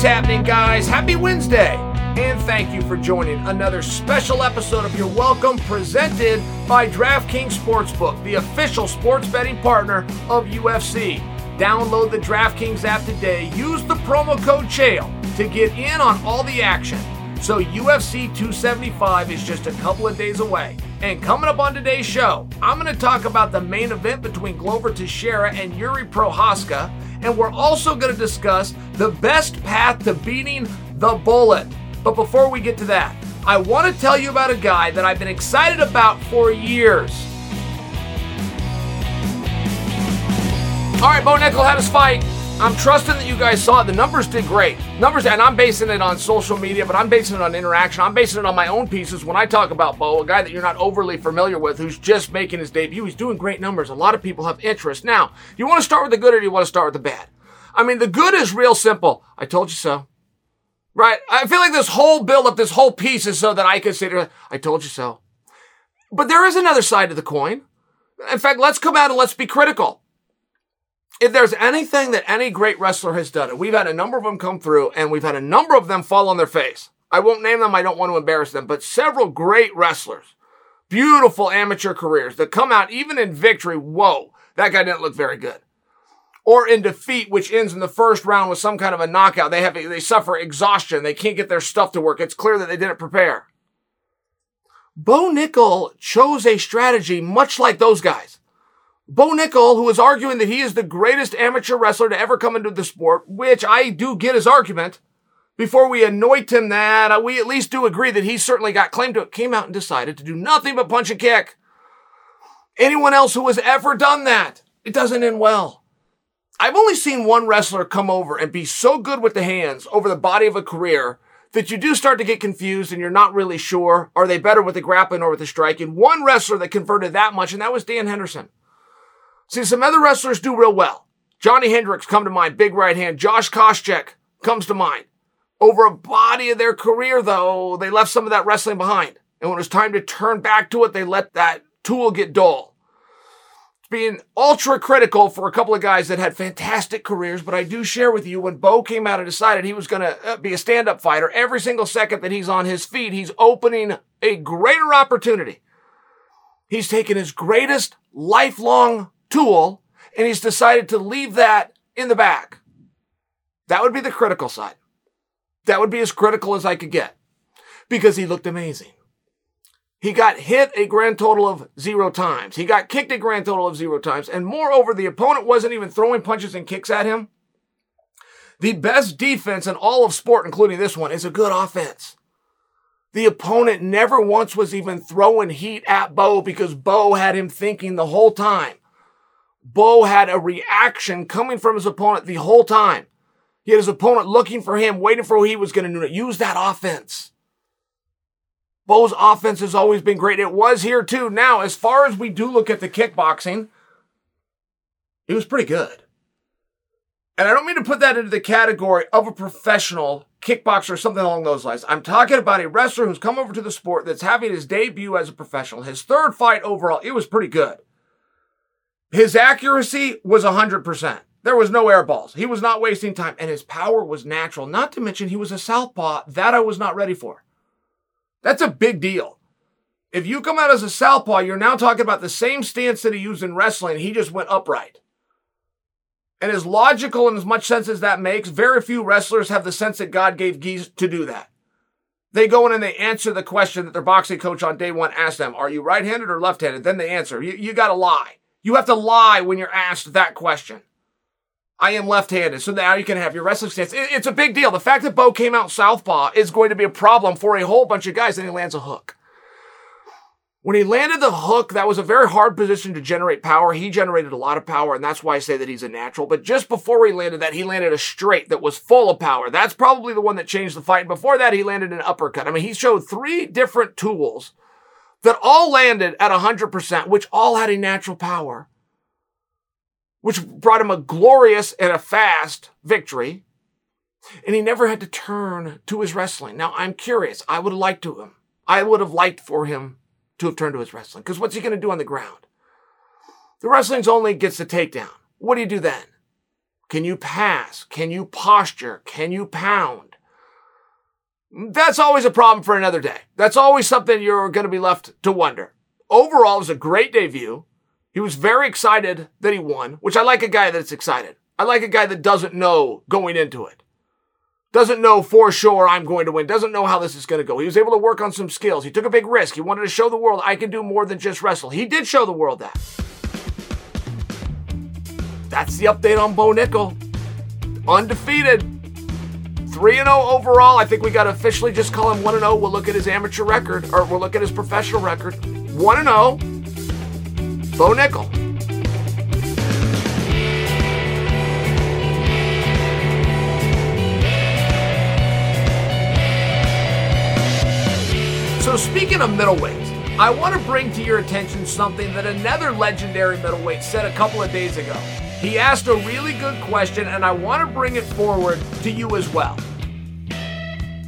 What's happening, guys? Happy Wednesday! And thank you for joining another special episode of Your Welcome presented by DraftKings Sportsbook, the official sports betting partner of UFC. Download the DraftKings app today. Use the promo code CHAEL to get in on all the action. So, UFC 275 is just a couple of days away. And coming up on today's show, I'm going to talk about the main event between Glover Teixeira and Jiri Prochazka. And we're also going to discuss the best path to beating the bullet. But before we get to that, I want to tell you about a guy that I've been excited about for years. All right, Bo Nickal had his fight. I'm trusting that you guys saw it. The numbers did great. Numbers, and I'm basing it on social media, but I'm basing it on interaction. I'm basing it on my own pieces. When I talk about Bo, a guy that you're not overly familiar with, who's just making his debut, he's doing great numbers. A lot of people have interest. Now, you want to start with the good or do you want to start with the bad? I mean, the good is real simple. I told you so. Right? I feel like this whole build up, this whole piece is so that I consider, I told you so. But there is another side to the coin. In fact, let's come out and let's be critical if there's anything that any great wrestler has done, and we've had a number of them come through, and we've had a number of them fall on their face. I won't name them, I don't want to embarrass them, but several great wrestlers, beautiful amateur careers that come out even in victory. Whoa, that guy didn't look very good. Or in defeat, which ends in the first round with some kind of a knockout. They have they suffer exhaustion. They can't get their stuff to work. It's clear that they didn't prepare. Bo Nickal chose a strategy much like those guys. Bo Nickal, who is arguing that he is the greatest amateur wrestler to ever come into the sport, which I do get his argument, before we anoint him that, uh, we at least do agree that he certainly got claim to it, came out and decided to do nothing but punch and kick. Anyone else who has ever done that, it doesn't end well. I've only seen one wrestler come over and be so good with the hands over the body of a career that you do start to get confused and you're not really sure. Are they better with the grappling or with the striking? One wrestler that converted that much, and that was Dan Henderson. See, some other wrestlers do real well. Johnny Hendricks come to mind, big right hand. Josh Koscheck comes to mind. Over a body of their career, though, they left some of that wrestling behind. And when it was time to turn back to it, they let that tool get dull. It's being ultra critical for a couple of guys that had fantastic careers, but I do share with you when Bo came out and decided he was going to uh, be a stand up fighter, every single second that he's on his feet, he's opening a greater opportunity. He's taken his greatest lifelong tool and he's decided to leave that in the back. That would be the critical side. That would be as critical as I could get because he looked amazing. He got hit a grand total of zero times. He got kicked a grand total of zero times. And moreover, the opponent wasn't even throwing punches and kicks at him. The best defense in all of sport, including this one, is a good offense. The opponent never once was even throwing heat at Bo because Bo had him thinking the whole time. Bo had a reaction coming from his opponent the whole time. He had his opponent looking for him, waiting for who he was going to use that offense. Bo's offense has always been great. It was here too. Now, as far as we do look at the kickboxing, it was pretty good. And I don't mean to put that into the category of a professional kickboxer or something along those lines. I'm talking about a wrestler who's come over to the sport that's having his debut as a professional. His third fight overall, it was pretty good. His accuracy was 100%. There was no air balls. He was not wasting time, and his power was natural. Not to mention, he was a southpaw. That I was not ready for. That's a big deal. If you come out as a southpaw, you're now talking about the same stance that he used in wrestling. He just went upright. And as logical and as much sense as that makes, very few wrestlers have the sense that God gave Geese to do that. They go in and they answer the question that their boxing coach on day one asked them Are you right handed or left handed? Then they answer. You, you got to lie. You have to lie when you're asked that question. I am left-handed, so now you can have your wrestling stance. It's a big deal. The fact that Bo came out southpaw is going to be a problem for a whole bunch of guys, and he lands a hook. When he landed the hook, that was a very hard position to generate power. He generated a lot of power, and that's why I say that he's a natural. But just before he landed that, he landed a straight that was full of power. That's probably the one that changed the fight. Before that, he landed an uppercut. I mean, he showed three different tools that all landed at 100%, which all had a natural power, which brought him a glorious and a fast victory. And he never had to turn to his wrestling. Now, I'm curious. I would have liked to him. I would have liked for him to have turned to his wrestling. Because what's he going to do on the ground? The wrestling's only gets the takedown. What do you do then? Can you pass? Can you posture? Can you pound? That's always a problem for another day. That's always something you're going to be left to wonder. Overall, it was a great debut. He was very excited that he won, which I like a guy that's excited. I like a guy that doesn't know going into it. Doesn't know for sure I'm going to win. Doesn't know how this is going to go. He was able to work on some skills. He took a big risk. He wanted to show the world I can do more than just wrestle. He did show the world that. That's the update on Bo Nickal. Undefeated. 3 0 overall. I think we got to officially just call him 1 0. We'll look at his amateur record, or we'll look at his professional record. 1 0. Bo Nickal. So, speaking of middleweights, I want to bring to your attention something that another legendary middleweight said a couple of days ago. He asked a really good question, and I want to bring it forward to you as well.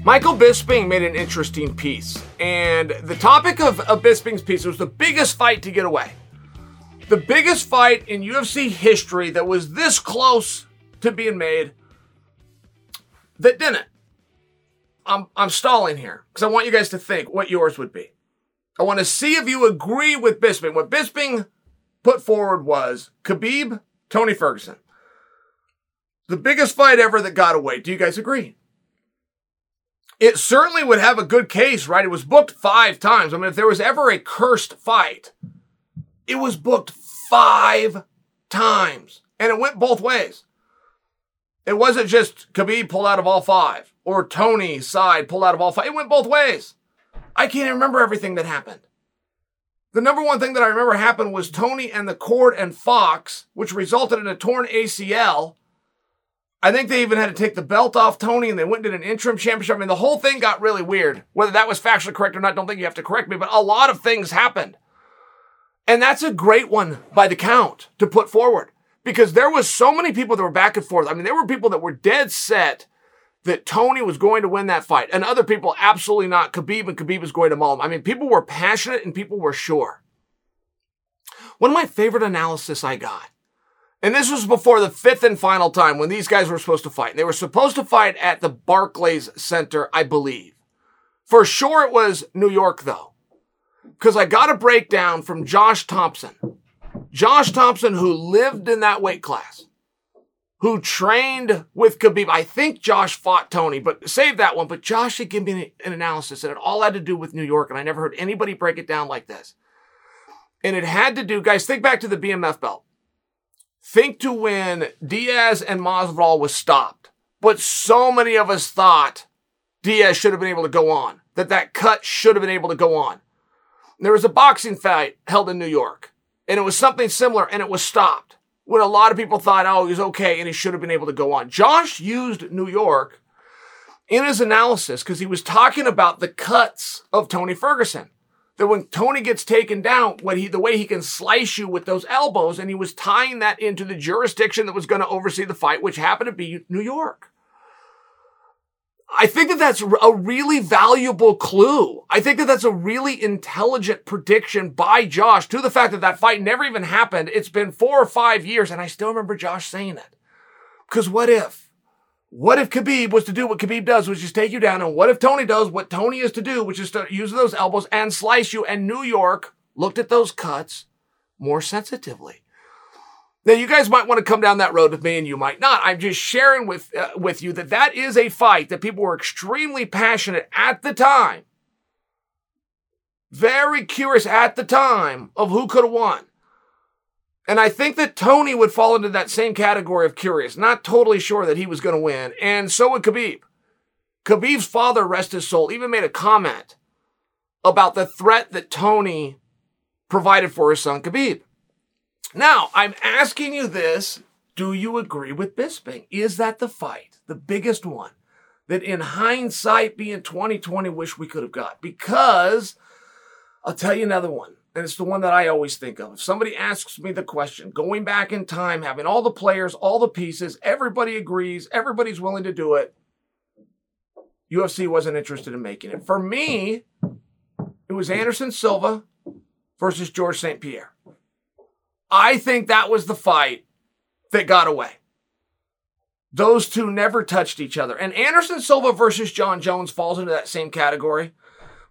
Michael Bisping made an interesting piece, and the topic of, of Bisping's piece was the biggest fight to get away. The biggest fight in UFC history that was this close to being made that didn't. I'm, I'm stalling here because I want you guys to think what yours would be. I want to see if you agree with Bisping. What Bisping put forward was Khabib, Tony Ferguson. The biggest fight ever that got away. Do you guys agree? It certainly would have a good case, right? It was booked five times. I mean, if there was ever a cursed fight, it was booked five times. And it went both ways. It wasn't just Khabib pulled out of all five or Tony's side pulled out of all five. It went both ways. I can't remember everything that happened. The number one thing that I remember happened was Tony and the Cord and Fox, which resulted in a torn ACL. I think they even had to take the belt off Tony and they went and did an interim championship. I mean, the whole thing got really weird. Whether that was factually correct or not, don't think you have to correct me, but a lot of things happened. And that's a great one by the count to put forward because there was so many people that were back and forth. I mean, there were people that were dead set that Tony was going to win that fight, and other people absolutely not. Khabib and Khabib was going to maul him. I mean, people were passionate and people were sure. One of my favorite analysis I got, and this was before the fifth and final time when these guys were supposed to fight. They were supposed to fight at the Barclays Center, I believe. For sure, it was New York though, because I got a breakdown from Josh Thomson. Josh Thomson, who lived in that weight class, who trained with Khabib. I think Josh fought Tony, but save that one. But Josh had given me an analysis, and it all had to do with New York, and I never heard anybody break it down like this. And it had to do, guys, think back to the BMF belt. Think to when Diaz and Masvidal was stopped, but so many of us thought Diaz should have been able to go on, that that cut should have been able to go on. There was a boxing fight held in New York, and it was something similar, and it was stopped when a lot of people thought, oh, he's okay and he should have been able to go on. Josh used New York in his analysis because he was talking about the cuts of Tony Ferguson. That when Tony gets taken down, when he the way he can slice you with those elbows, and he was tying that into the jurisdiction that was going to oversee the fight, which happened to be New York. I think that that's a really valuable clue. I think that that's a really intelligent prediction by Josh to the fact that that fight never even happened. It's been four or five years, and I still remember Josh saying it. Because what if? What if Khabib was to do what Khabib does, which is take you down? And what if Tony does what Tony is to do, which is to use those elbows and slice you? And New York looked at those cuts more sensitively. Now, you guys might want to come down that road with me, and you might not. I'm just sharing with uh, with you that that is a fight that people were extremely passionate at the time, very curious at the time of who could have won. And I think that Tony would fall into that same category of curious, not totally sure that he was going to win, and so would Khabib. Khabib's father, rest his soul, even made a comment about the threat that Tony provided for his son Khabib. Now, I'm asking you this. Do you agree with Bisping? Is that the fight, the biggest one, that in hindsight, being 2020, wish we could have got? Because I'll tell you another one, and it's the one that I always think of. If somebody asks me the question, going back in time, having all the players, all the pieces, everybody agrees, everybody's willing to do it, UFC wasn't interested in making it. For me, it was Anderson Silva versus George St. Pierre. I think that was the fight that got away. Those two never touched each other. And Anderson Silva versus Jon Jones falls into that same category.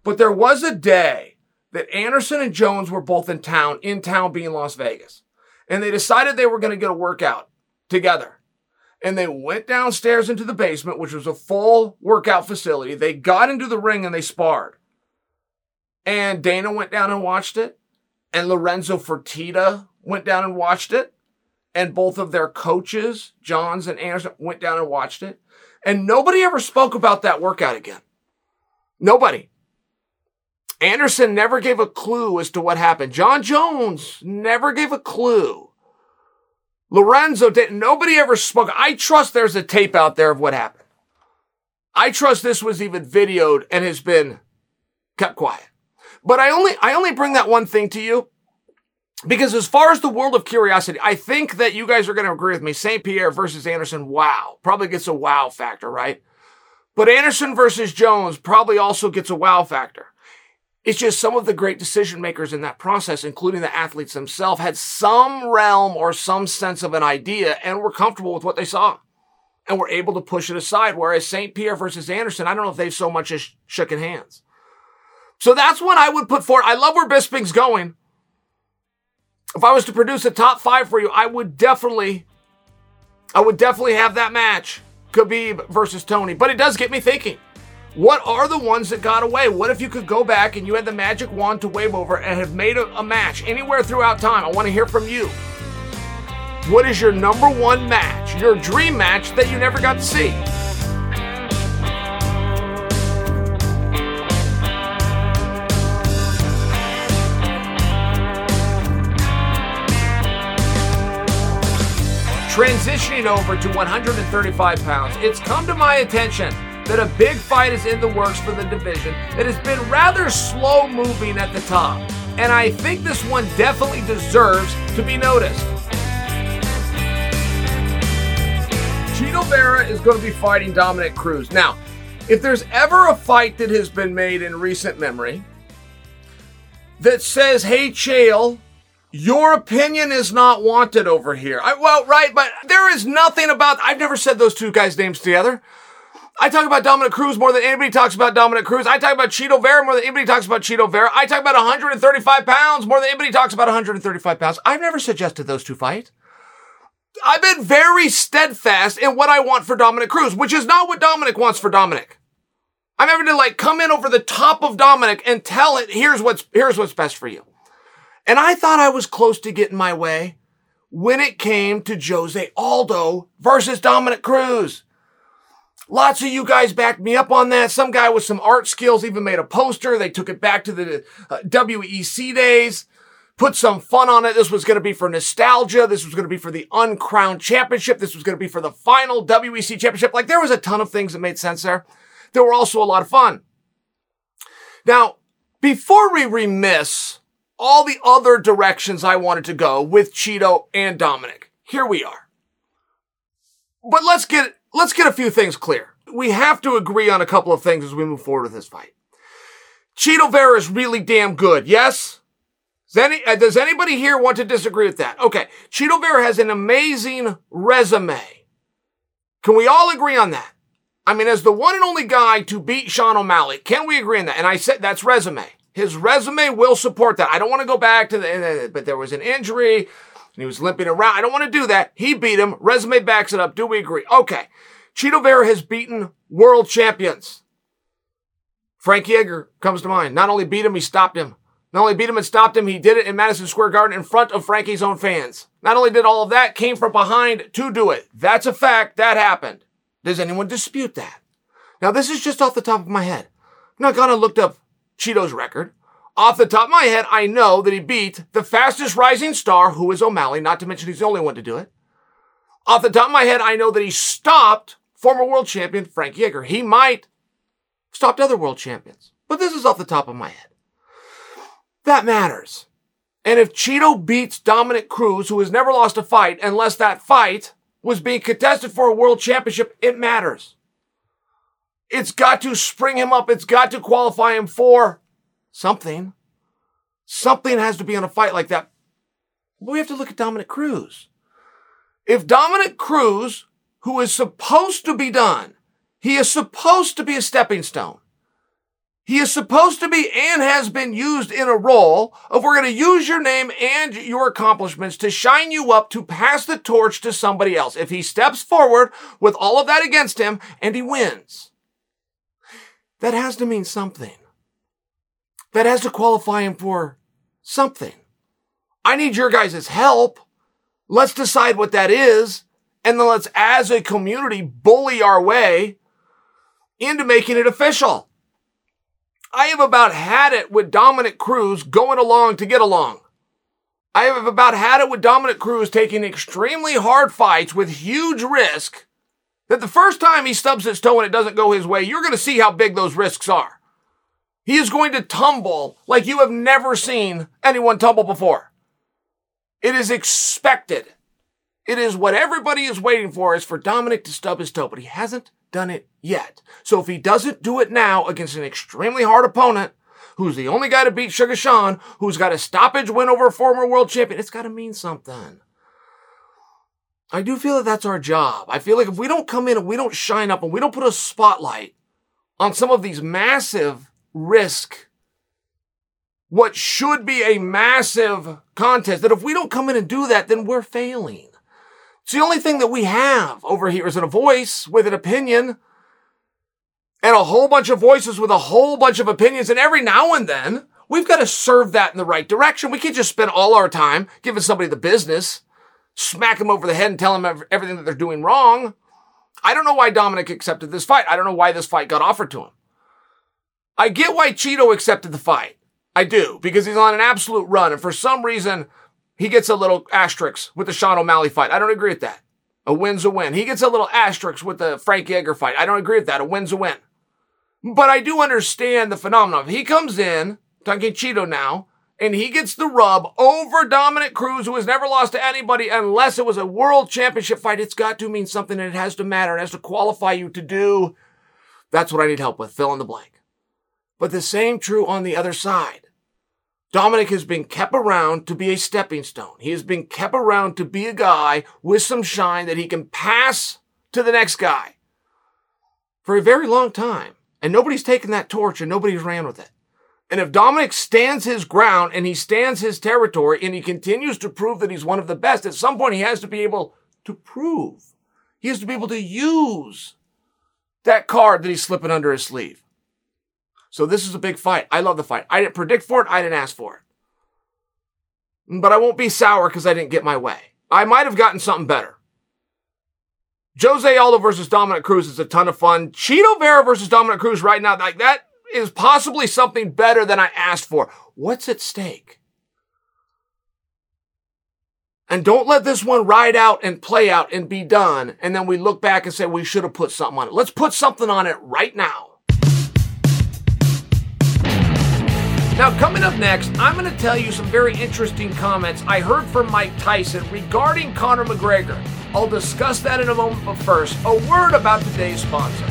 But there was a day that Anderson and Jones were both in town, in town being Las Vegas. And they decided they were going to get a workout together. And they went downstairs into the basement, which was a full workout facility. They got into the ring and they sparred. And Dana went down and watched it. And Lorenzo Fertitta went down and watched it. And both of their coaches, Johns and Anderson, went down and watched it. And nobody ever spoke about that workout again. Nobody. Anderson never gave a clue as to what happened. Jon Jones never gave a clue. Lorenzo didn't. nobody ever spoke. I trust there's a tape out there of what happened. I trust this was even videoed and has been kept quiet. But I only I only bring that one thing to you because as far as the world of curiosity, I think that you guys are going to agree with me. St. Pierre versus Anderson, wow, probably gets a wow factor, right? But Anderson versus Jones probably also gets a wow factor. It's just some of the great decision makers in that process, including the athletes themselves, had some realm or some sense of an idea and were comfortable with what they saw and were able to push it aside. Whereas St. Pierre versus Anderson, I don't know if they've so much as shooken hands. So that's what I would put forward. I love where Bisping's going. If I was to produce a top five for you, I would definitely, I would definitely have that match, Khabib versus Tony. But it does get me thinking. What are the ones that got away? What if you could go back and you had the magic wand to wave over and have made a, a match anywhere throughout time? I want to hear from you. What is your number one match, your dream match that you never got to see? Transitioning over to 135 pounds, it's come to my attention that a big fight is in the works for the division that has been rather slow moving at the top. And I think this one definitely deserves to be noticed. Chito Vera is going to be fighting Dominick Cruz. Now, if there's ever a fight that has been made in recent memory that says, hey, Chael, your opinion is not wanted over here. I, well, right, but there is nothing about, I've never said those two guys' names together. I talk about Dominick Cruz more than anybody talks about Dominick Cruz. I talk about Chito Vera more than anybody talks about Chito Vera. I talk about 135 pounds more than anybody talks about 135 pounds. I've never suggested those two fight. I've been very steadfast in what I want for Dominick Cruz, which is not what Dominick wants for Dominick. I'm having to like come in over the top of Dominick and tell it, here's what's, here's what's best for you. And I thought I was close to getting my way when it came to Jose Aldo versus Dominick Cruz. Lots of you guys backed me up on that. Some guy with some art skills even made a poster. They took it back to the uh, WEC days, put some fun on it. This was going to be for nostalgia. This was going to be for the uncrowned championship. This was going to be for the final WEC championship. Like there was a ton of things that made sense there. There were also a lot of fun. Now, before we remiss all the other directions I wanted to go with Chito and Dominick, here we are. But let's get let's get a few things clear. We have to agree on a couple of things as we move forward with this fight. Chito Vera is really damn good. Yes? Does, any, uh, does anybody here want to disagree with that? Okay. Chito Vera has an amazing resume. Can we all agree on that? I mean, as the one and only guy to beat Sean O'Malley, can we agree on that? And I said that's resume. His resume will support that. I don't want to go back to the, but there was an injury and he was limping around. I don't want to do that. He beat him. Resume backs it up. Do we agree? Okay. Chito Vera has beaten world champions. Frankie Edgar comes to mind. Not only beat him, he stopped him. Not only beat him and stopped him, he did it in Madison Square Garden in front of Frankie's own fans. Not only did all of that, came from behind to do it. That's a fact. That happened. Does anyone dispute that? Now, this is just off the top of my head. I'm not gonna look up Chito's record. Off the top of my head, I know that he beat the fastest rising star, who is O'Malley, not to mention he's the only one to do it. Off the top of my head, I know that he stopped former world champion Frankie Edgar. He might stopped other world champions, but this is off the top of my head. That matters. And if Chito beats Dominick Cruz, who has never lost a fight, unless that fight was being contested for a world championship, it matters. It's got to spring him up. It's got to qualify him for Something. Something has to be on a fight like that. We have to look at Dominick Cruz. If Dominick Cruz who is supposed to be done. He is supposed to be a stepping stone. He is supposed to be and has been used in a role of we're going to use your name and your accomplishments to shine you up to pass the torch to somebody else. If he steps forward with all of that against him and he wins, that has to mean something. That has to qualify him for something. I need your guys' help. Let's decide what that is. And then let's, as a community, bully our way into making it official. I have about had it with Dominick Cruz going along to get along. I have about had it with Dominick Cruz taking extremely hard fights with huge risk that the first time he stubs his toe and it doesn't go his way, you're going to see how big those risks are. He is going to tumble like you have never seen anyone tumble before. It is expected. It is what everybody is waiting for is for Dominick to stub his toe, but he hasn't done it yet. So if he doesn't do it now against an extremely hard opponent, who's the only guy to beat Sugar Sean, who's got a stoppage win over a former world champion, it's got to mean something. I do feel that that's our job. I feel like if we don't come in and we don't shine up and we don't put a spotlight on some of these massive risk, what should be a massive contest, that if we don't come in and do that, then we're failing. It's the only thing that we have over here is a voice with an opinion and a whole bunch of voices with a whole bunch of opinions. And every now and then, we've got to serve that in the right direction. We can't just spend all our time giving somebody the business, smack them over the head and tell them everything that they're doing wrong. I don't know why Dominick accepted this fight. I don't know why this fight got offered to him. I get why Chito accepted the fight. I do, because he's on an absolute run. And for some reason, he gets a little asterisk with the Sean O'Malley fight. I don't agree with that. A win's a win. He gets a little asterisk with the Frank Edgar fight. I don't agree with that. A win's a win. But I do understand the phenomenon. He comes in, Duncan Chito now, and he gets the rub over Dominick Cruz, who has never lost to anybody unless it was a world championship fight, it's got to mean something and it has to matter. It has to qualify you to do. That's what I need help with. Fill in the blank. But the same true on the other side. Dominick has been kept around to be a stepping stone. He has been kept around to be a guy with some shine that he can pass to the next guy for a very long time. And nobody's taken that torch and nobody's ran with it. And if Dominick stands his ground and he stands his territory and he continues to prove that he's one of the best, at some point he has to be able to prove. He has to be able to use that card that he's slipping under his sleeve. So this is a big fight. I love the fight. I didn't predict for it. I didn't ask for it. But I won't be sour because I didn't get my way. I might have gotten something better. Jose Aldo versus Dominick Cruz is a ton of fun. Chito Vera versus Dominick Cruz right now, like that is possibly something better than I asked for. What's at stake? And don't let this one ride out and play out and be done. And then we look back and say we should have put something on it. Let's put something on it right now. Now, coming up next, I'm going to tell you some very interesting comments I heard from Mike Tyson regarding Conor McGregor. I'll discuss that in a moment, but first, a word about today's sponsor.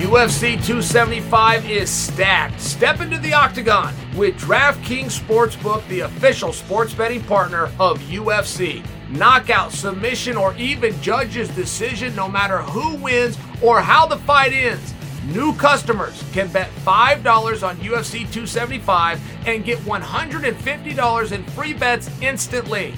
UFC 275 is stacked. Step into the octagon with DraftKings Sportsbook, the official sports betting partner of UFC. Knockout, submission, or even judge's decision, no matter who wins or how the fight ends. New customers can bet $5 on UFC 275 and get $150 in free bets instantly.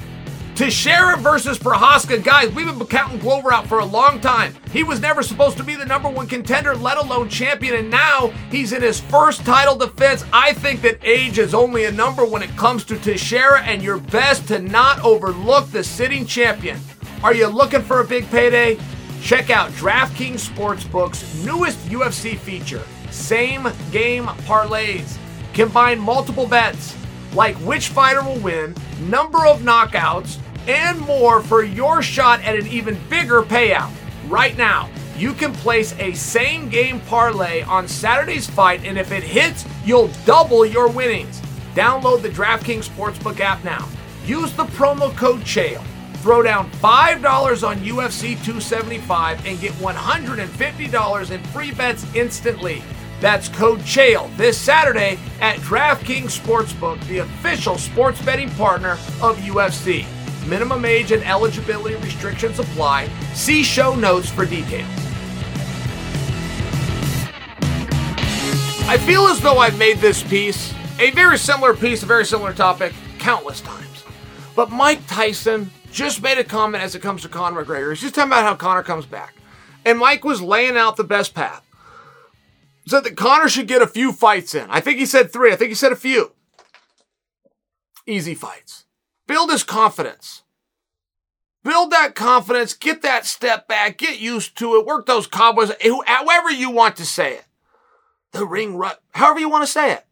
Teixeira versus Prochazka. Guys, we've been counting Glover out for a long time. He was never supposed to be the number one contender, let alone champion, and now he's in his first title defense. I think that age is only a number when it comes to Teixeira, and you're best to not overlook the sitting champion. Are you looking for a big payday? Check out DraftKings Sportsbook's newest UFC feature, Same Game Parlays. Combine multiple bets, like which fighter will win, number of knockouts, and more for your shot at an even bigger payout. Right now, you can place a same game parlay on Saturday's fight, and if it hits, you'll double your winnings. Download the DraftKings Sportsbook app now. Use the promo code CHAEL Throw down $5 on UFC 275 and get $150 in free bets instantly. That's code CHAEL this Saturday at DraftKings Sportsbook, the official sports betting partner of UFC. Minimum age and eligibility restrictions apply. See show notes for details. I feel as though I've made this piece, a very similar piece, a very similar topic, countless times. But Mike Tyson just made a comment as it comes to Conor McGregor. He's just talking about how Conor comes back. And Mike was laying out the best path. Said that Conor should get a few fights in. I think he said three. I think he said a few. Easy fights. Build his confidence. Build that confidence. Get that step back. Get used to it. Work those cowboys. However you want to say it. The ring rut. However you want to say it.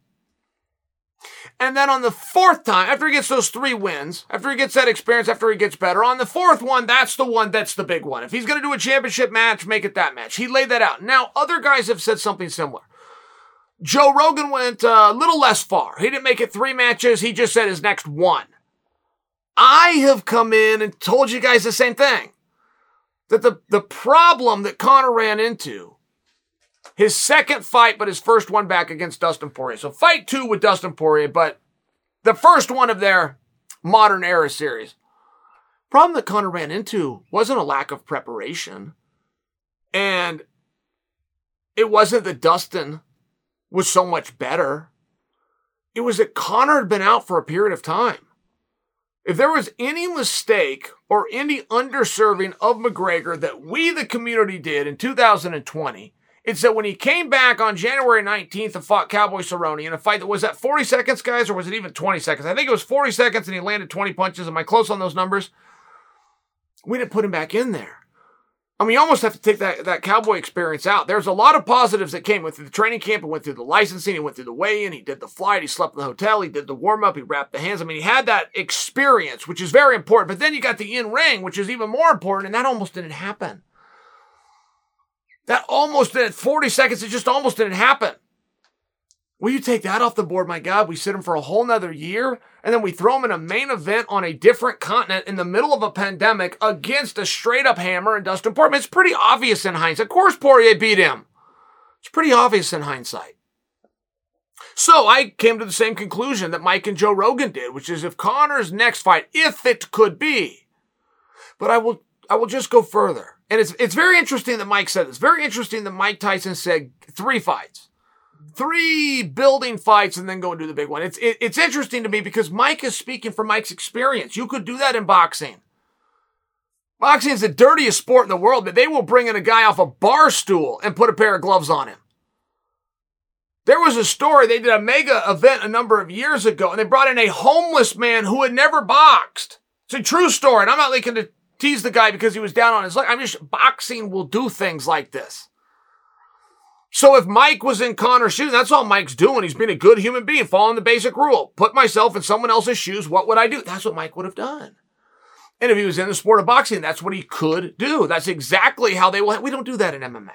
And then on the fourth time, after he gets those three wins, after he gets that experience, after he gets better, on the fourth one, that's the one that's the big one. If he's going to do a championship match, make it that match. He laid that out. Now, other guys have said something similar. Joe Rogan went uh, a little less far. He didn't make it three matches. He just said his next one. I have come in and told you guys the same thing. That the, the problem that Conor ran into his second fight, but his first one back against Dustin Poirier. So fight two with Dustin Poirier, but the first one of their modern era series. Problem that Conor ran into wasn't a lack of preparation. And it wasn't that Dustin was so much better. It was that Conor had been out for a period of time. If there was any mistake or any underserving of McGregor that we, the community, did in 2020, it's that when he came back on January 19th and fought Cowboy Cerrone in a fight that was at 40 seconds, guys, or was it even 20 seconds? I think it was 40 seconds and he landed 20 punches. Am I close on those numbers? We didn't put him back in there. I mean, you almost have to take that, that cowboy experience out. There's a lot of positives that came with the training camp. He went through the licensing. He went through the weigh-in. He did the flight. He slept in the hotel. He did the warm-up. He wrapped the hands. I mean, he had that experience, which is very important. But then you got the in-ring, which is even more important, and that almost didn't happen. That almost didn't, 40 seconds. It just almost didn't happen. Will you take that off the board? My God, we sit him for a whole nother year and then we throw him in a main event on a different continent in the middle of a pandemic against a straight up hammer and Dustin Poirier. It's pretty obvious in hindsight. Of course, Poirier beat him. It's pretty obvious in hindsight. So I came to the same conclusion that Mike and Joe Rogan did, which is if Conor's next fight, if it could be, but I will, I will just go further. And it's, it's very interesting that Mike said this. Very interesting that Mike Tyson said three fights. Three building fights and then go and do the big one. It's, it, it's interesting to me because Mike is speaking from Mike's experience. You could do that in boxing. Boxing is the dirtiest sport in the world, but they will bring in a guy off a bar stool and put a pair of gloves on him. There was a story, they did a mega event a number of years ago, and they brought in a homeless man who had never boxed. It's a true story, and I'm not looking to tease the guy because he was down on his luck. I'm just, boxing will do things like this. So if Mike was in Conor's shoes, that's all Mike's doing. He's being a good human being, following the basic rule. Put myself in someone else's shoes. What would I do? That's what Mike would have done. And if he was in the sport of boxing, that's what he could do. That's exactly how they will. We don't do that in MMA.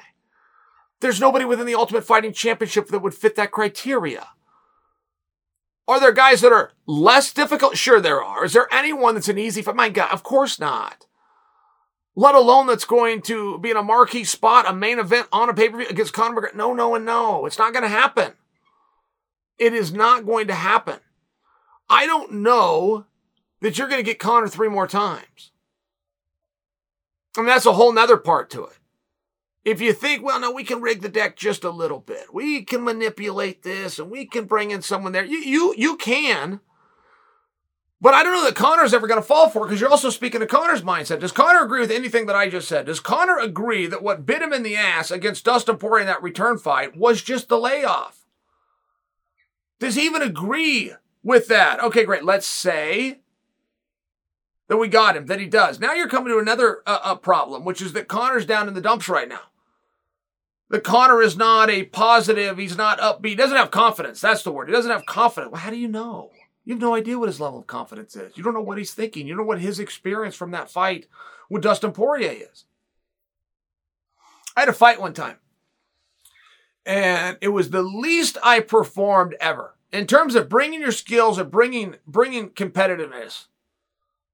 There's nobody within the Ultimate Fighting Championship that would fit that criteria. Are there guys that are less difficult? Sure, there are. Is there anyone that's an easy fight? My God, of course not let alone that's going to be in a marquee spot, a main event on a pay per view against Conor McGregor. No, no, and no. It's not going to happen. It is not going to happen. I don't know that you're going to get Conor three more times. And that's a whole nother part to it. If you think, well, no, we can rig the deck just a little bit. We can manipulate this and we can bring in someone there. You, you, you can. But I don't know that Conor's ever going to fall for it because you're also speaking to Conor's mindset. Does Conor agree with anything that I just said? Does Conor agree that what bit him in the ass against Dustin Poirier in that return fight was just the layoff? Does he even agree with that? Okay, great. Let's say that we got him, that he does. Now you're coming to another uh, uh, problem, which is that Conor's down in the dumps right now. That Conor is not a positive, he's not upbeat, he doesn't have confidence. That's the word. He doesn't have confidence. Well, how do you know? You have no idea what his level of confidence is. You don't know what he's thinking. You don't know what his experience from that fight with Dustin Poirier is. I had a fight one time, and it was the least I performed ever in terms of bringing your skills or bringing bringing competitiveness,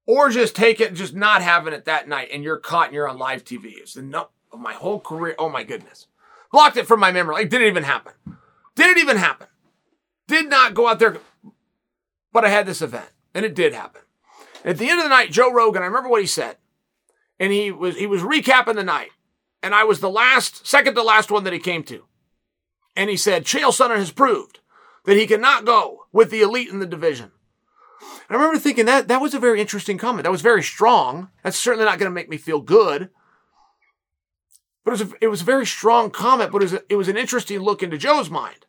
or just take it just not having it that night, and you're caught and you're on live TV. It's the no of my whole career. Oh my goodness, blocked it from my memory. Like didn't even happen. Didn't even happen. Did not go out there but I had this event, and it did happen. At the end of the night, Joe Rogan, I remember what he said. And he was he was recapping the night. And I was the last, second to last one that he came to. And he said, Chael Sonnen has proved that he cannot go with the elite in the division. And I remember thinking that that was a very interesting comment. That was very strong. That's certainly not going to make me feel good. But it was, a, it was a very strong comment, but it was, a, it was an interesting look into Joe's mind.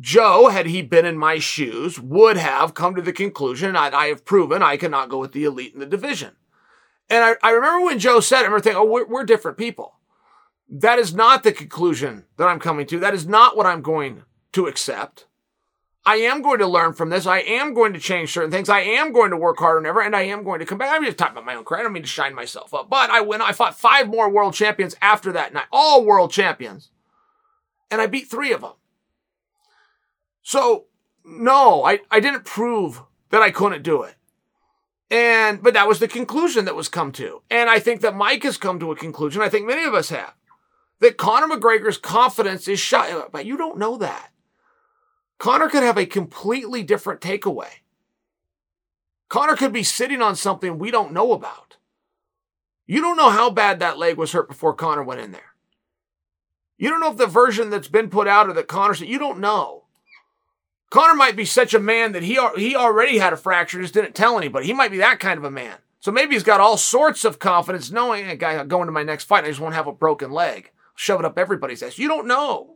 Joe, had he been in my shoes, would have come to the conclusion I, I have proven I cannot go with the elite in the division. And I, I remember when Joe said it, I remember thinking, oh, we're, we're different people. That is not the conclusion that I'm coming to. That is not what I'm going to accept. I am going to learn from this. I am going to change certain things. I am going to work harder than ever, and I am going to come back. I'm just talking about my own career. I don't mean to shine myself up, but I win. I fought five more world champions after that night, all world champions, and I beat three of them. So, no, I, I didn't prove that I couldn't do it. And, but that was the conclusion that was come to. And I think that Mike has come to a conclusion. I think many of us have that Conor McGregor's confidence is shot. But you don't know that. Conor could have a completely different takeaway. Conor could be sitting on something we don't know about. You don't know how bad that leg was hurt before Conor went in there. You don't know if the version that's been put out or that Conor said, you don't know. Conor might be such a man that he, he already had a fracture, just didn't tell anybody. He might be that kind of a man. So maybe he's got all sorts of confidence knowing, a guy going to my next fight, I just won't have a broken leg. Shove it up everybody's ass. You don't know.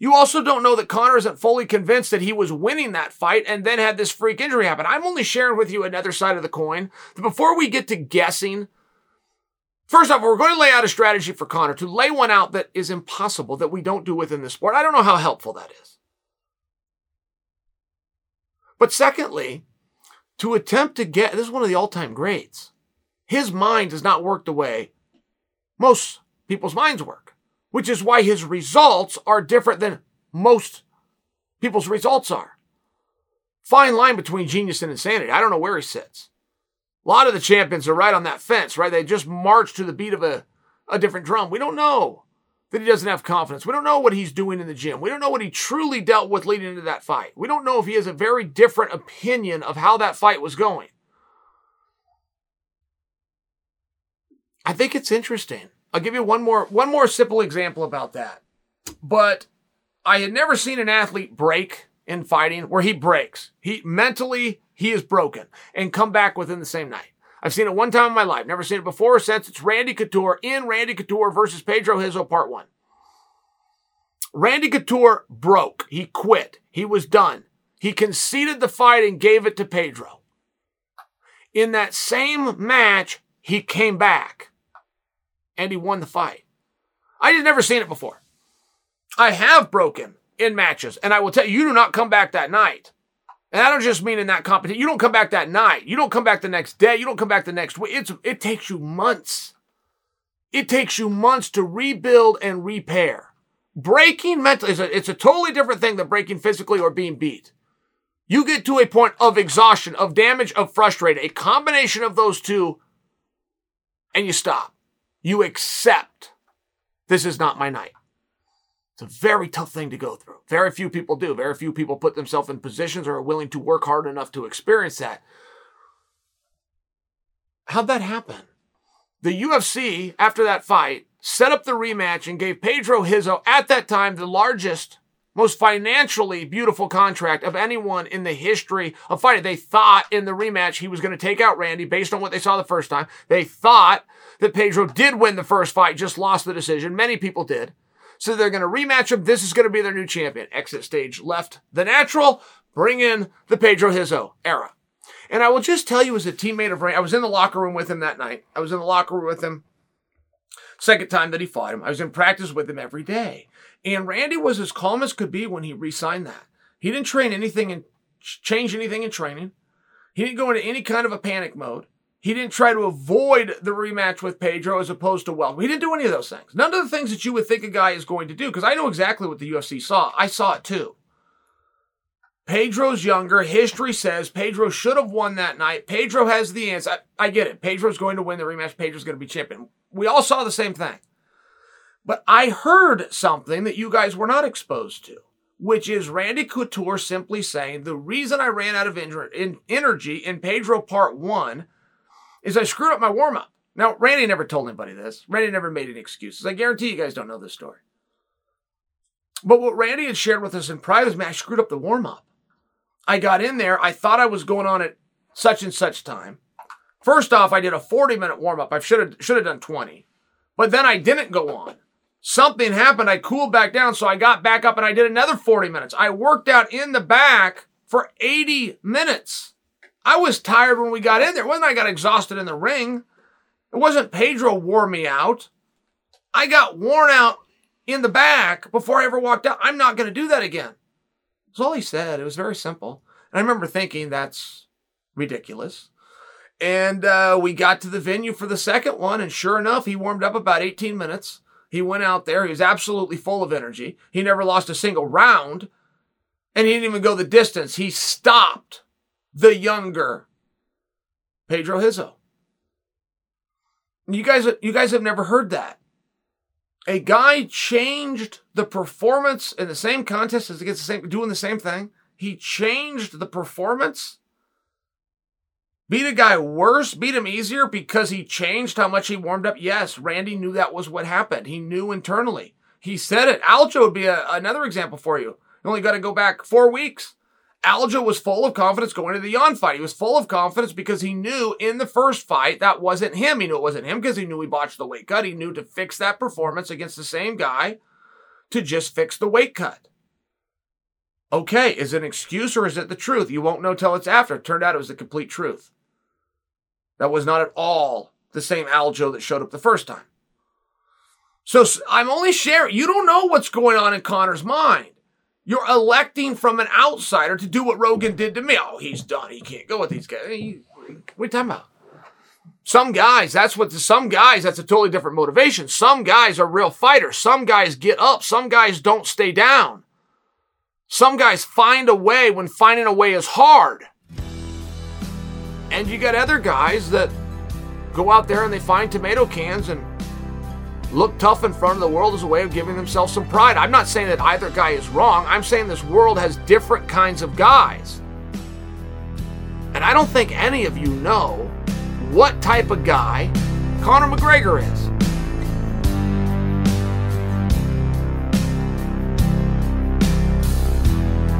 You also don't know that Conor isn't fully convinced that he was winning that fight and then had this freak injury happen. I'm only sharing with you another side of the coin. Before we get to guessing, first off, we're going to lay out a strategy for Conor to lay one out that is impossible that we don't do within the sport. I don't know how helpful that is. But secondly, to attempt to get this is one of the all-time greats. His mind does not work the way most people's minds work, which is why his results are different than most people's results are. Fine line between genius and insanity. I don't know where he sits. A lot of the champions are right on that fence, right? They just march to the beat of a, a different drum. We don't know that he doesn't have confidence. We don't know what he's doing in the gym. We don't know what he truly dealt with leading into that fight. We don't know if he has a very different opinion of how that fight was going. I think it's interesting. I'll give you one more one more simple example about that. But I had never seen an athlete break in fighting where he breaks. He mentally he is broken and come back within the same night. I've seen it one time in my life. Never seen it before or since. It's Randy Couture in Randy Couture versus Pedro Rizzo Part 1. Randy Couture broke. He quit. He was done. He conceded the fight and gave it to Pedro. In that same match, he came back and he won the fight. I had never seen it before. I have broken in matches, and I will tell you, you do not come back that night. And I don't just mean in that competition. You don't come back that night. You don't come back the next day. You don't come back the next week. It's, it takes you months. It takes you months to rebuild and repair. Breaking mentally is a, it's a totally different thing than breaking physically or being beat. You get to a point of exhaustion, of damage, of frustrated, a combination of those two, and you stop. You accept this is not my night. It's a very tough thing to go through. Very few people do. Very few people put themselves in positions or are willing to work hard enough to experience that. How'd that happen? The UFC, after that fight, set up the rematch and gave Pedro Rizzo, at that time, the largest, most financially beautiful contract of anyone in the history of fighting. They thought in the rematch he was going to take out Randy based on what they saw the first time. They thought that Pedro did win the first fight, just lost the decision. Many people did. So they're going to rematch him. This is going to be their new champion. Exit stage left the natural. Bring in the Pedro Rizzo era. And I will just tell you as a teammate of Ray, I was in the locker room with him that night. I was in the locker room with him. Second time that he fought him. I was in practice with him every day. And Randy was as calm as could be when he re-signed that. He didn't train anything and change anything in training. He didn't go into any kind of a panic mode. He didn't try to avoid the rematch with Pedro as opposed to welcome. He didn't do any of those things. None of the things that you would think a guy is going to do, because I know exactly what the UFC saw. I saw it too. Pedro's younger. History says Pedro should have won that night. Pedro has the answer. I, I get it. Pedro's going to win the rematch. Pedro's going to be champion. We all saw the same thing. But I heard something that you guys were not exposed to, which is Randy Couture simply saying the reason I ran out of energy in Pedro Part 1 is I screwed up my warm up. Now, Randy never told anybody this. Randy never made any excuses. I guarantee you guys don't know this story. But what Randy had shared with us in private is, man, I screwed up the warm up. I got in there. I thought I was going on at such and such time. First off, I did a 40 minute warm up. I should have should have done 20. But then I didn't go on. Something happened. I cooled back down, so I got back up and I did another 40 minutes. I worked out in the back for 80 minutes. I was tired when we got in there. When I got exhausted in the ring, it wasn't Pedro wore me out. I got worn out in the back before I ever walked out. I'm not going to do that again. That's all he said. It was very simple. And I remember thinking that's ridiculous. And uh, we got to the venue for the second one, and sure enough, he warmed up about 18 minutes. He went out there. He was absolutely full of energy. He never lost a single round, and he didn't even go the distance. He stopped the younger Pedro Rizzo. You guys, you guys have never heard that. A guy changed the performance in the same contest as against the same, doing the same thing. He changed the performance. Beat a guy worse, beat him easier because he changed how much he warmed up. Yes, Randy knew that was what happened. He knew internally. He said it. Aljo would be a, another example for you. You only got to go back four weeks. Aljo was full of confidence going to the Yan fight. He was full of confidence because he knew in the first fight that wasn't him. He knew it wasn't him because he knew he botched the weight cut. He knew to fix that performance against the same guy to just fix the weight cut. Okay, is it an excuse or is it the truth? You won't know till it's after. It turned out it was the complete truth. That was not at all the same Aljo that showed up the first time. So I'm only sharing. You don't know what's going on in Conor's mind. You're electing from an outsider to do what Rogan did to me. Oh, he's done. He can't go with these guys. what are you talking about? Some guys, that's what, some guys, that's a totally different motivation. Some guys are real fighters. Some guys get up. Some guys don't stay down. Some guys find a way when finding a way is hard. And you got other guys that go out there and they find tomato cans and look tough in front of the world as a way of giving themselves some pride. I'm not saying that either guy is wrong. I'm saying this world has different kinds of guys. And I don't think any of you know what type of guy Conor McGregor is.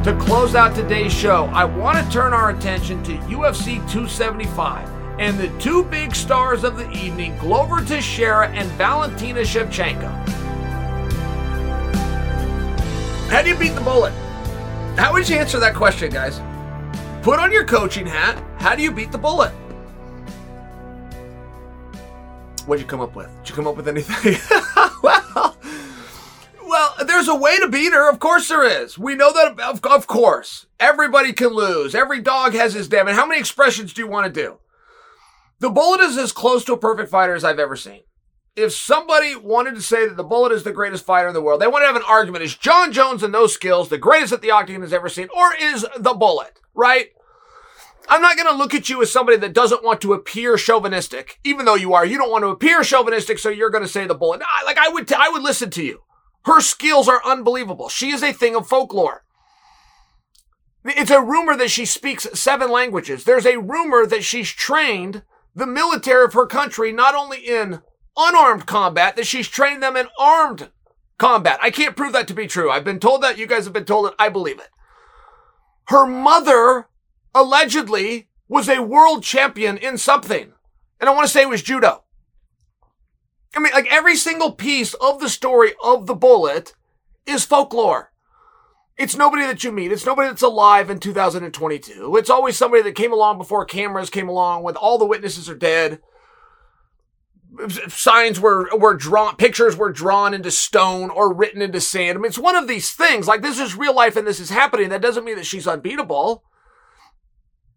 To close out today's show, I want to turn our attention to UFC 275 and the two big stars of the evening, Glover Teixeira and Valentina Shevchenko. How do you beat the bullet? How would you answer that question, guys? Put on your coaching hat. How do you beat the bullet? What'd you come up with? Did you come up with anything? well, well, there's a way to beat her. Of course there is. We know that, of, of course. Everybody can lose. Every dog has his day. And how many expressions do you want to do? The Bullet is as close to a perfect fighter as I've ever seen. If somebody wanted to say that the Bullet is the greatest fighter in the world, they want to have an argument. Is Jon Jones and those skills the greatest that the Octagon has ever seen? Or is the Bullet, right? I'm not going to look at you as somebody that doesn't want to appear chauvinistic, even though you are. You don't want to appear chauvinistic, so you're going to say the Bullet. like I would, t- I would listen to you. Her skills are unbelievable. She is a thing of folklore. It's a rumor that she speaks seven languages. There's a rumor that she's trained the military of her country not only in unarmed combat, that she's trained them in armed combat. I can't prove that to be true. I've been told that. You guys have been told it. I believe it. Her mother allegedly was a world champion in something. And I want to say it was judo. I mean, like every single piece of the story of the bullet is folklore. It's nobody that you meet. It's nobody that's alive in 2022. It's always somebody that came along before cameras came along when all the witnesses are dead. Signs were, were drawn, pictures were drawn into stone or written into sand. I mean, it's one of these things. Like this is real life and this is happening. That doesn't mean that she's unbeatable.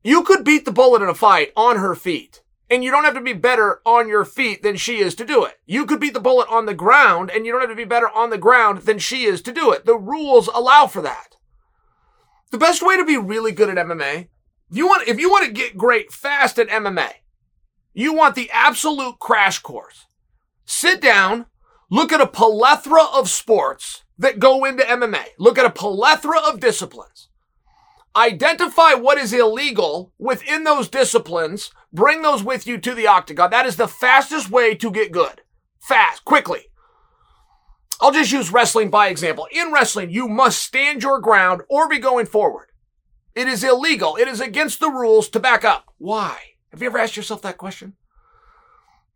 You could beat the bullet in a fight on her feet. And you don't have to be better on your feet than she is to do it. You could beat the bullet on the ground and you don't have to be better on the ground than she is to do it. The rules allow for that. The best way to be really good at MMA, if you want, if you want to get great fast at MMA, you want the absolute crash course. Sit down, look at a plethora of sports, that go into MMA. Look at a plethora of disciplines. Identify what is illegal within those disciplines. Bring those with you to the octagon. That is the fastest way to get good. Fast, quickly. I'll just use wrestling by example. In wrestling, you must stand your ground or be going forward. It is illegal. It is against the rules to back up. Why? Have you ever asked yourself that question?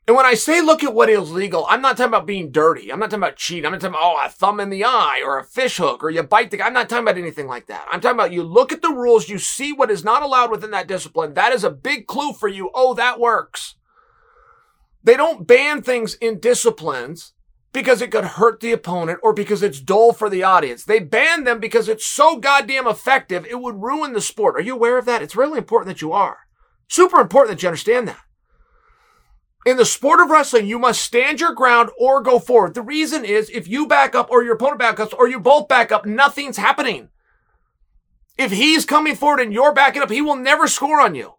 And when I say look at what is legal, I'm not talking about being dirty. I'm not talking about cheating. I'm not talking about, oh, a thumb in the eye or a fish hook or you bite the guy. I'm not talking about anything like that. I'm talking about you look at the rules, you see what is not allowed within that discipline. That is a big clue for you. Oh, that works. They don't ban things in disciplines because it could hurt the opponent or because it's dull for the audience. They ban them because it's so goddamn effective, it would ruin the sport. Are you aware of that? It's really important that you are. Super important that you understand that. In the sport of wrestling, you must stand your ground or go forward. The reason is if you back up or your opponent back up or you both back up, nothing's happening. If he's coming forward and you're backing up, he will never score on you.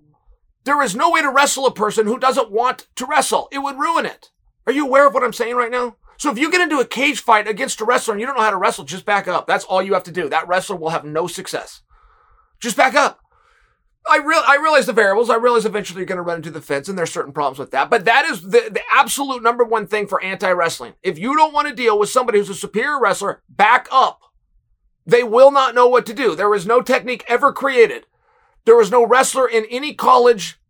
There is no way to wrestle a person who doesn't want to wrestle. It would ruin it. Are you aware of what I'm saying right now? So if you get into a cage fight against a wrestler and you don't know how to wrestle, just back up. That's all you have to do. That wrestler will have no success. Just back up. I real I realize the variables. I realize eventually you're going to run into the fence, and there's certain problems with that. But that is the, the absolute number one thing for anti wrestling. If you don't want to deal with somebody who's a superior wrestler, back up. They will not know what to do. There was no technique ever created. There was no wrestler in any college,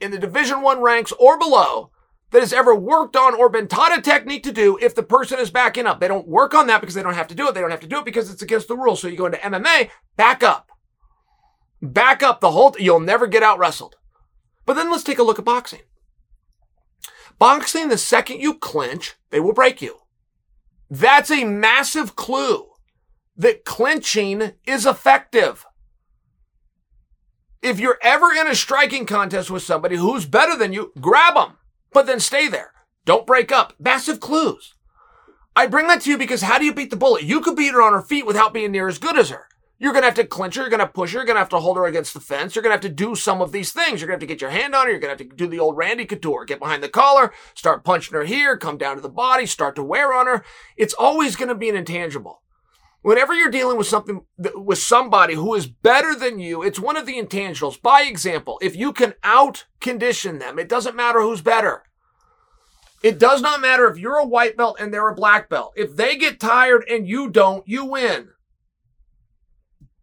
in the Division One ranks or below, that has ever worked on or been taught a technique to do if the person is backing up. They don't work on that because they don't have to do it. They don't have to do it because it's against the rules. So you go into MMA, back up. Back up the whole, t- you'll never get out wrestled. But then let's take a look at boxing. Boxing, the second you clinch, they will break you. That's a massive clue that clinching is effective. If you're ever in a striking contest with somebody who's better than you, grab them, but then stay there. Don't break up. Massive clues. I bring that to you because how do you beat the bullet? You could beat her on her feet without being near as good as her. You're going to have to clinch her. You're going to push her. You're going to have to hold her against the fence. You're going to have to do some of these things. You're going to have to get your hand on her. You're going to have to do the old Randy Couture. Get behind the collar, start punching her here, come down to the body, start to wear on her. It's always going to be an intangible. Whenever you're dealing with something, with somebody who is better than you, it's one of the intangibles. By example, if you can out condition them, it doesn't matter who's better. It does not matter if you're a white belt and they're a black belt. If they get tired and you don't, you win.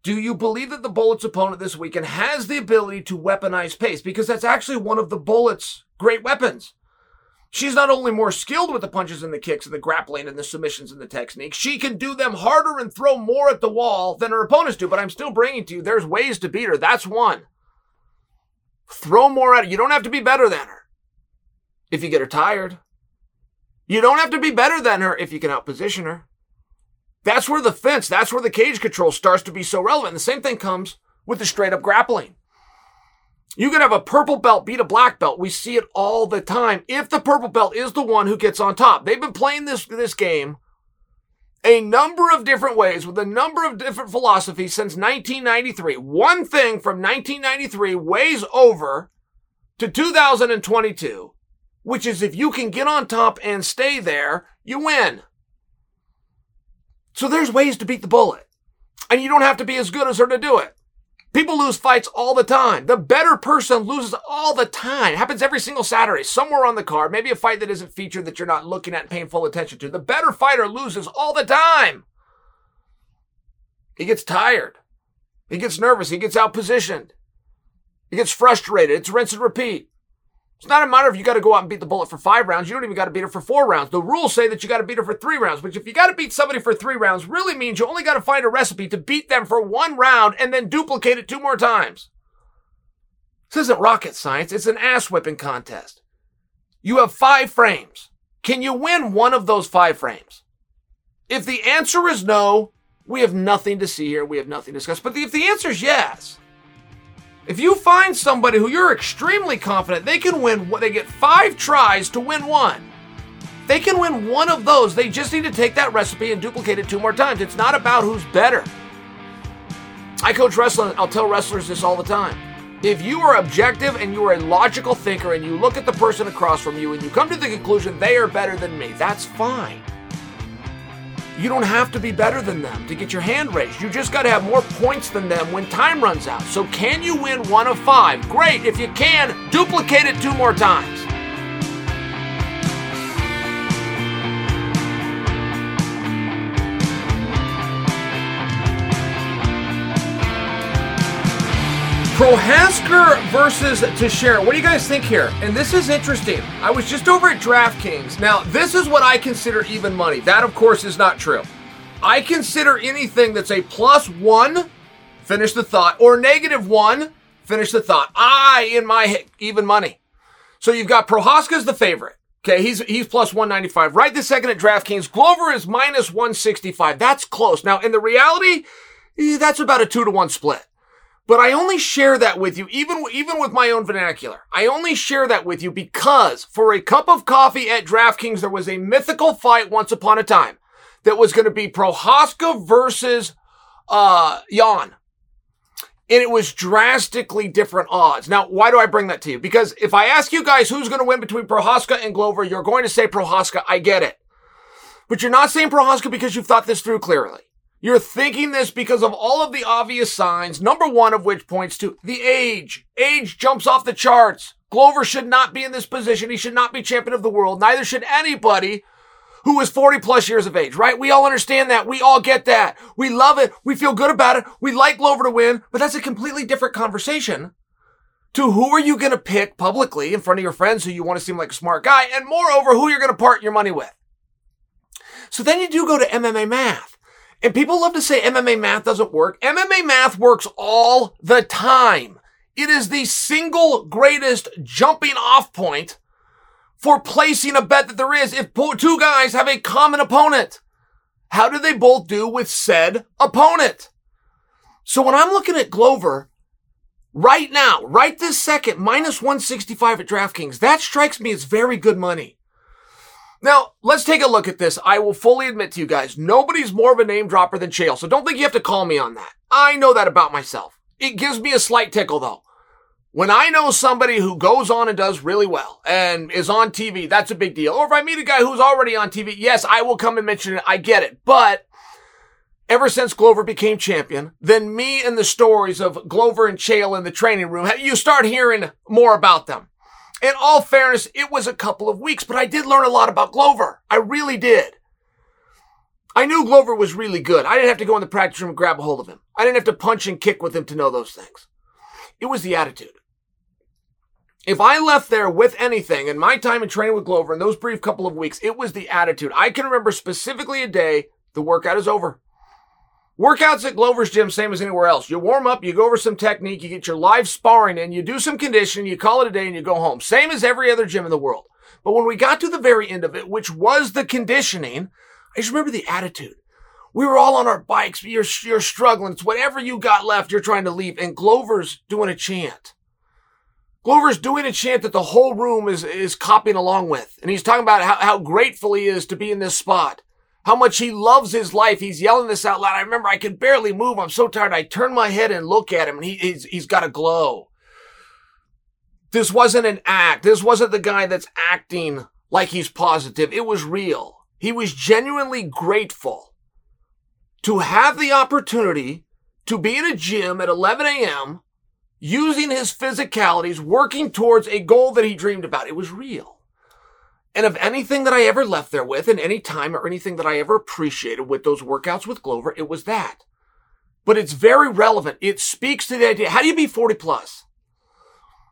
Do you believe that the Bullet's opponent this weekend has the ability to weaponize pace? Because that's actually one of the Bullet's great weapons. She's not only more skilled with the punches and the kicks and the grappling and the submissions and the techniques, she can do them harder and throw more at the wall than her opponents do. But I'm still bringing to you, there's ways to beat her. That's one. Throw more at her. You don't have to be better than her if you get her tired. You don't have to be better than her if you can outposition her. That's where the fence, that's where the cage control starts to be so relevant. And the same thing comes with the straight up grappling. You can have a purple belt beat a black belt. We see it all the time. If the purple belt is the one who gets on top, they've been playing this, this game a number of different ways with a number of different philosophies since 1993. One thing from 1993 weighs over to 2022, which is if you can get on top and stay there, you win. So there's ways to beat the bullet. And you don't have to be as good as her to do it. People lose fights all the time. The better person loses all the time. It happens every single Saturday, somewhere on the card. Maybe a fight that isn't featured that you're not looking at and paying full attention to. The better fighter loses all the time. He gets tired. He gets nervous. He gets outpositioned. He gets frustrated. It's rinse and repeat. It's not a matter of you got to go out and beat the bullet for five rounds. You don't even got to beat her for four rounds. The rules say that you got to beat her for three rounds, which if you got to beat somebody for three rounds really means you only got to find a recipe to beat them for one round and then duplicate it two more times. This isn't rocket science. It's an ass whipping contest. You have five frames. Can you win one of those five frames? If the answer is no, we have nothing to see here. We have nothing to discuss. But if the answer is yes, if you find somebody who you're extremely confident they can win, they get five tries to win one. They can win one of those. They just need to take that recipe and duplicate it two more times. It's not about who's better. I coach wrestling. I'll tell wrestlers this all the time. If you are objective and you are a logical thinker and you look at the person across from you and you come to the conclusion they are better than me, that's fine. You don't have to be better than them to get your hand raised. You just got to have more points than them when time runs out. So, can you win one of five? Great. If you can, duplicate it two more times. Prochazka versus Teixeira. What do you guys think here? And this is interesting. I was just over at DraftKings. Now, this is what I consider even money. That, of course, is not true. I consider anything that's a plus one, finish the thought, or negative one, finish the thought. I, in my even money. So you've got Prochazka's the favorite. Okay, he's he's plus 195. Right this second at DraftKings. Glover is minus 165. That's close. Now, in the reality, eh, that's about a two to one split. But I only share that with you, even, even with my own vernacular. I only share that with you because for a cup of coffee at DraftKings, there was a mythical fight once upon a time that was going to be Prochazka versus, uh, Yan. And it was drastically different odds. Now, why do I bring that to you? Because if I ask you guys who's going to win between Prochazka and Glover, you're going to say Prochazka. I get it. But you're not saying Prochazka because you've thought this through clearly. You're thinking this because of all of the obvious signs, number one of which points to the age. Age jumps off the charts. Glover should not be in this position. He should not be champion of the world. Neither should anybody who is 40 plus years of age, right? We all understand that. We all get that. We love it. We feel good about it. We like Glover to win, but that's a completely different conversation to who are you going to pick publicly in front of your friends who you want to seem like a smart guy, and moreover, who you're going to part your money with. So then you do go to MMA math. And people love to say MMA math doesn't work. MMA math works all the time. It is the single greatest jumping off point for placing a bet that there is if two guys have a common opponent. How do they both do with said opponent? So when I'm looking at Glover right now, right this second, minus 165 at DraftKings, that strikes me as very good money. Now, let's take a look at this. I will fully admit to you guys, nobody's more of a name dropper than Chael, so don't think you have to call me on that. I know that about myself. It gives me a slight tickle though. When I know somebody who goes on and does really well and is on TV, that's a big deal. Or if I meet a guy who's already on TV, yes, I will come and mention it. I get it. But ever since Glover became champion, then me and the stories of Glover and Chael in the training room, you start hearing more about them in all fairness, it was a couple of weeks, but I did learn a lot about Glover. I really did. I knew Glover was really good. I didn't have to go in the practice room and grab a hold of him. I didn't have to punch and kick with him to know those things. It was the attitude. If I left there with anything in my time in training with Glover in those brief couple of weeks, it was the attitude. I can remember specifically a day the workout is over. Workouts at Glover's gym, same as anywhere else. You warm up, you go over some technique, you get your live sparring in, you do some conditioning, you call it a day, and you go home. Same as every other gym in the world. But when we got to the very end of it, which was the conditioning, I just remember the attitude. We were all on our bikes. You're, you're struggling. It's whatever you got left, you're trying to leave. And Glover's doing a chant. Glover's doing a chant that the whole room is, is copying along with. And he's talking about how, how grateful he is to be in this spot how much he loves his life. He's yelling this out loud. I remember I could barely move. I'm so tired. I turn my head and look at him and he, he's, he's got a glow. This wasn't an act. This wasn't the guy that's acting like he's positive. It was real. He was genuinely grateful to have the opportunity to be in a gym at 11 a.m. using his physicalities, working towards a goal that he dreamed about. It was real. And of anything that I ever left there with, and any time or anything that I ever appreciated with those workouts with Glover, it was that. But it's very relevant. It speaks to the idea. How do you be 40 plus?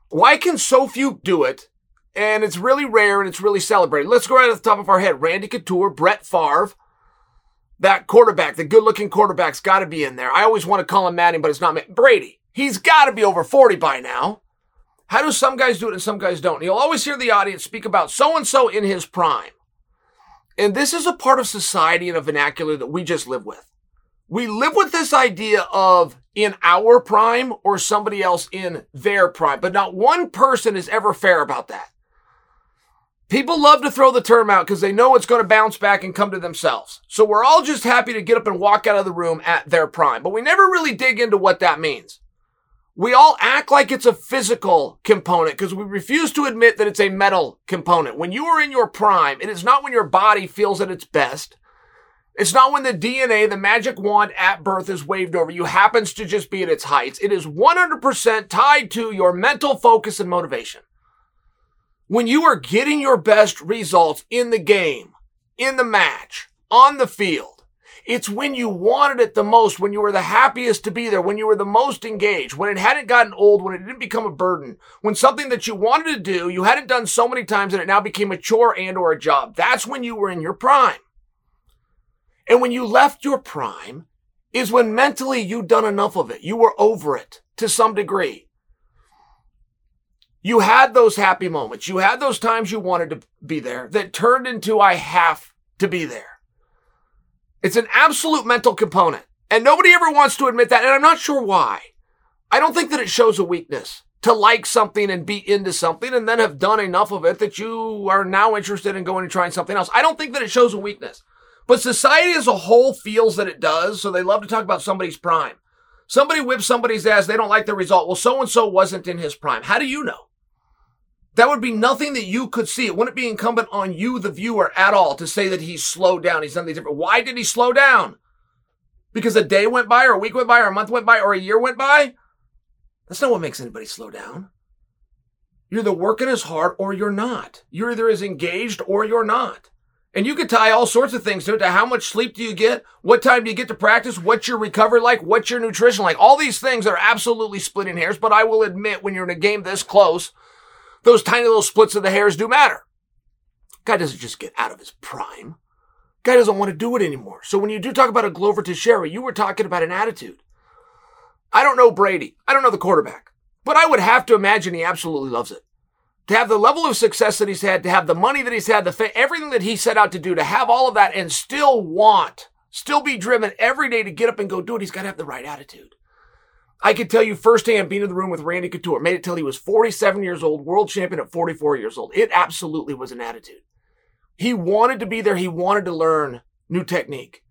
Why can so few do it? And it's really rare and it's really celebrated. Let's go right at the top of our head. Randy Couture, Brett Favre, that quarterback, the good looking quarterback's got to be in there. I always want to call him Manning, but it's not Brady. He's got to be over 40 by now. How do some guys do it and some guys don't? You'll always hear the audience speak about so and so in his prime. And this is a part of society and a vernacular that we just live with. We live with this idea of in our prime or somebody else in their prime, but not one person is ever fair about that. People love to throw the term out because they know it's going to bounce back and come to themselves. So we're all just happy to get up and walk out of the room at their prime, but we never really dig into what that means. We all act like it's a physical component because we refuse to admit that it's a mental component. When you are in your prime, it is not when your body feels at its best. It's not when the DNA, the magic wand at birth is waved over you, happens to just be at its heights. It is 100% tied to your mental focus and motivation. When you are getting your best results in the game, in the match, on the field, it's when you wanted it the most, when you were the happiest to be there, when you were the most engaged, when it hadn't gotten old, when it didn't become a burden, when something that you wanted to do, you hadn't done so many times and it now became a chore and or a job. That's when you were in your prime. And when you left your prime is when mentally you'd done enough of it. You were over it to some degree. You had those happy moments. You had those times you wanted to be there that turned into I have to be there. It's an absolute mental component. And nobody ever wants to admit that. And I'm not sure why. I don't think that it shows a weakness to like something and be into something and then have done enough of it that you are now interested in going and trying something else. I don't think that it shows a weakness. But society as a whole feels that it does, so they love to talk about somebody's prime. Somebody whips somebody's ass, they don't like the result. Well, so and so wasn't in his prime. How do you know? That would be nothing that you could see. It wouldn't be incumbent on you, the viewer, at all to say that he's slowed down. He's done these different. Why did he slow down? Because a day went by, or a week went by, or a month went by, or a year went by? That's not what makes anybody slow down. You're either working as hard or you're not. You're either as engaged or you're not. And you could tie all sorts of things to it, to how much sleep do you get? What time do you get to practice? What's your recovery like? What's your nutrition like? All these things are absolutely splitting hairs, but I will admit when you're in a game this close, those tiny little splits of the hairs do matter. Guy doesn't just get out of his prime. Guy doesn't want to do it anymore. So when you do talk about a Glover Teixeira, you were talking about an attitude. I don't know Brady. I don't know the quarterback, but I would have to imagine he absolutely loves it to have the level of success that he's had, to have the money that he's had, the fa- everything that he set out to do, to have all of that and still want, still be driven every day to get up and go do it, he's got to have the right attitude. I could tell you firsthand being in the room with Randy Couture, made it till he was 47 years old, world champion at 44 years old. It absolutely was an attitude. He wanted to be there. He wanted to learn new technique.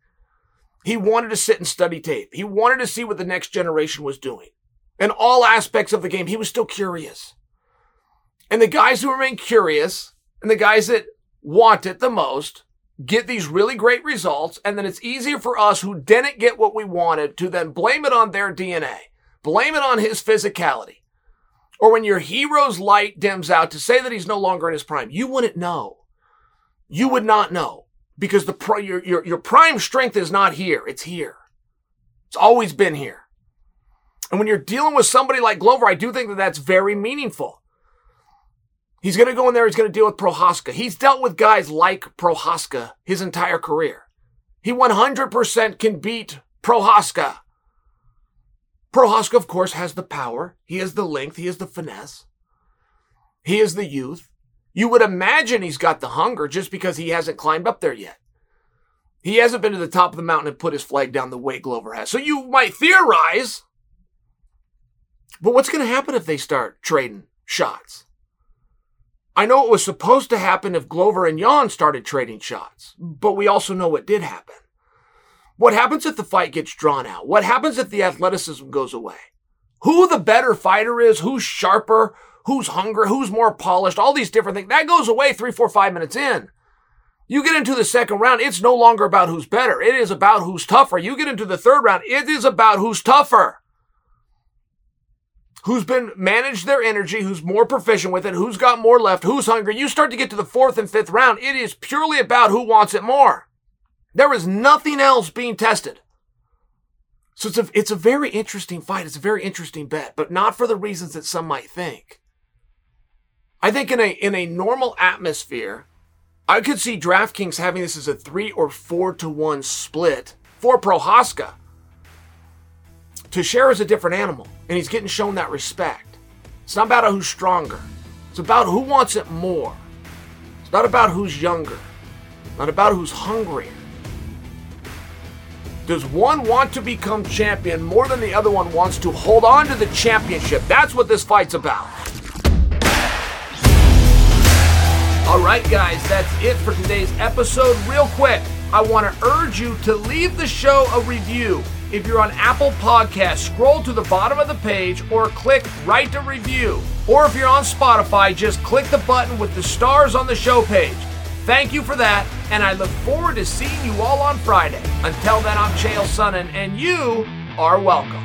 He wanted to sit and study tape. He wanted to see what the next generation was doing. In all aspects of the game, he was still curious. And the guys who remain curious and the guys that want it the most get these really great results. And then it's easier for us who didn't get what we wanted to then blame it on their DNA, blame it on his physicality. Or when your hero's light dims out to say that he's no longer in his prime, you wouldn't know. You would not know because the your, your, your prime strength is not here. It's here. It's always been here. And when you're dealing with somebody like Glover, I do think that that's very meaningful. He's going to go in there. He's going to deal with Prochazka. He's dealt with guys like Prochazka his entire career. He 100% can beat Prochazka. Prochazka, of course, has the power. He has the length. He has the finesse. He is the youth. You would imagine he's got the hunger just because he hasn't climbed up there yet. He hasn't been to the top of the mountain and put his flag down the way Glover has. So you might theorize. But what's going to happen if they start trading shots? I know it was supposed to happen if Glover and Yan started trading shots, but we also know what did happen. What happens if the fight gets drawn out? What happens if the athleticism goes away? Who the better fighter is, who's sharper, who's hungry, who's more polished, all these different things, that goes away three, four, five minutes in. You get into the second round, it's no longer about who's better. It is about who's tougher. You get into the third round, it is about who's tougher who's been managed their energy, who's more proficient with it, who's got more left, who's hungry. You start to get to the fourth and fifth round. It is purely about who wants it more. There is nothing else being tested. So it's a, it's a very interesting fight. It's a very interesting bet, but not for the reasons that some might think. I think in a, in a normal atmosphere, I could see DraftKings having this as a three or four to one split for Prochazka. Teixeira is a different animal, and he's getting shown that respect. It's not about who's stronger. It's about who wants it more. It's not about who's younger. Not about who's hungrier. Does one want to become champion more than the other one wants to hold on to the championship? That's what this fight's about. All right, guys, that's it for today's episode. Real quick, I want to urge you to leave the show a review. If you're on Apple Podcasts, scroll to the bottom of the page or click Write a Review. Or if you're on Spotify, just click the button with the stars on the show page. Thank you for that, and I look forward to seeing you all on Friday. Until then, I'm Chael Sonnen, and you are welcome.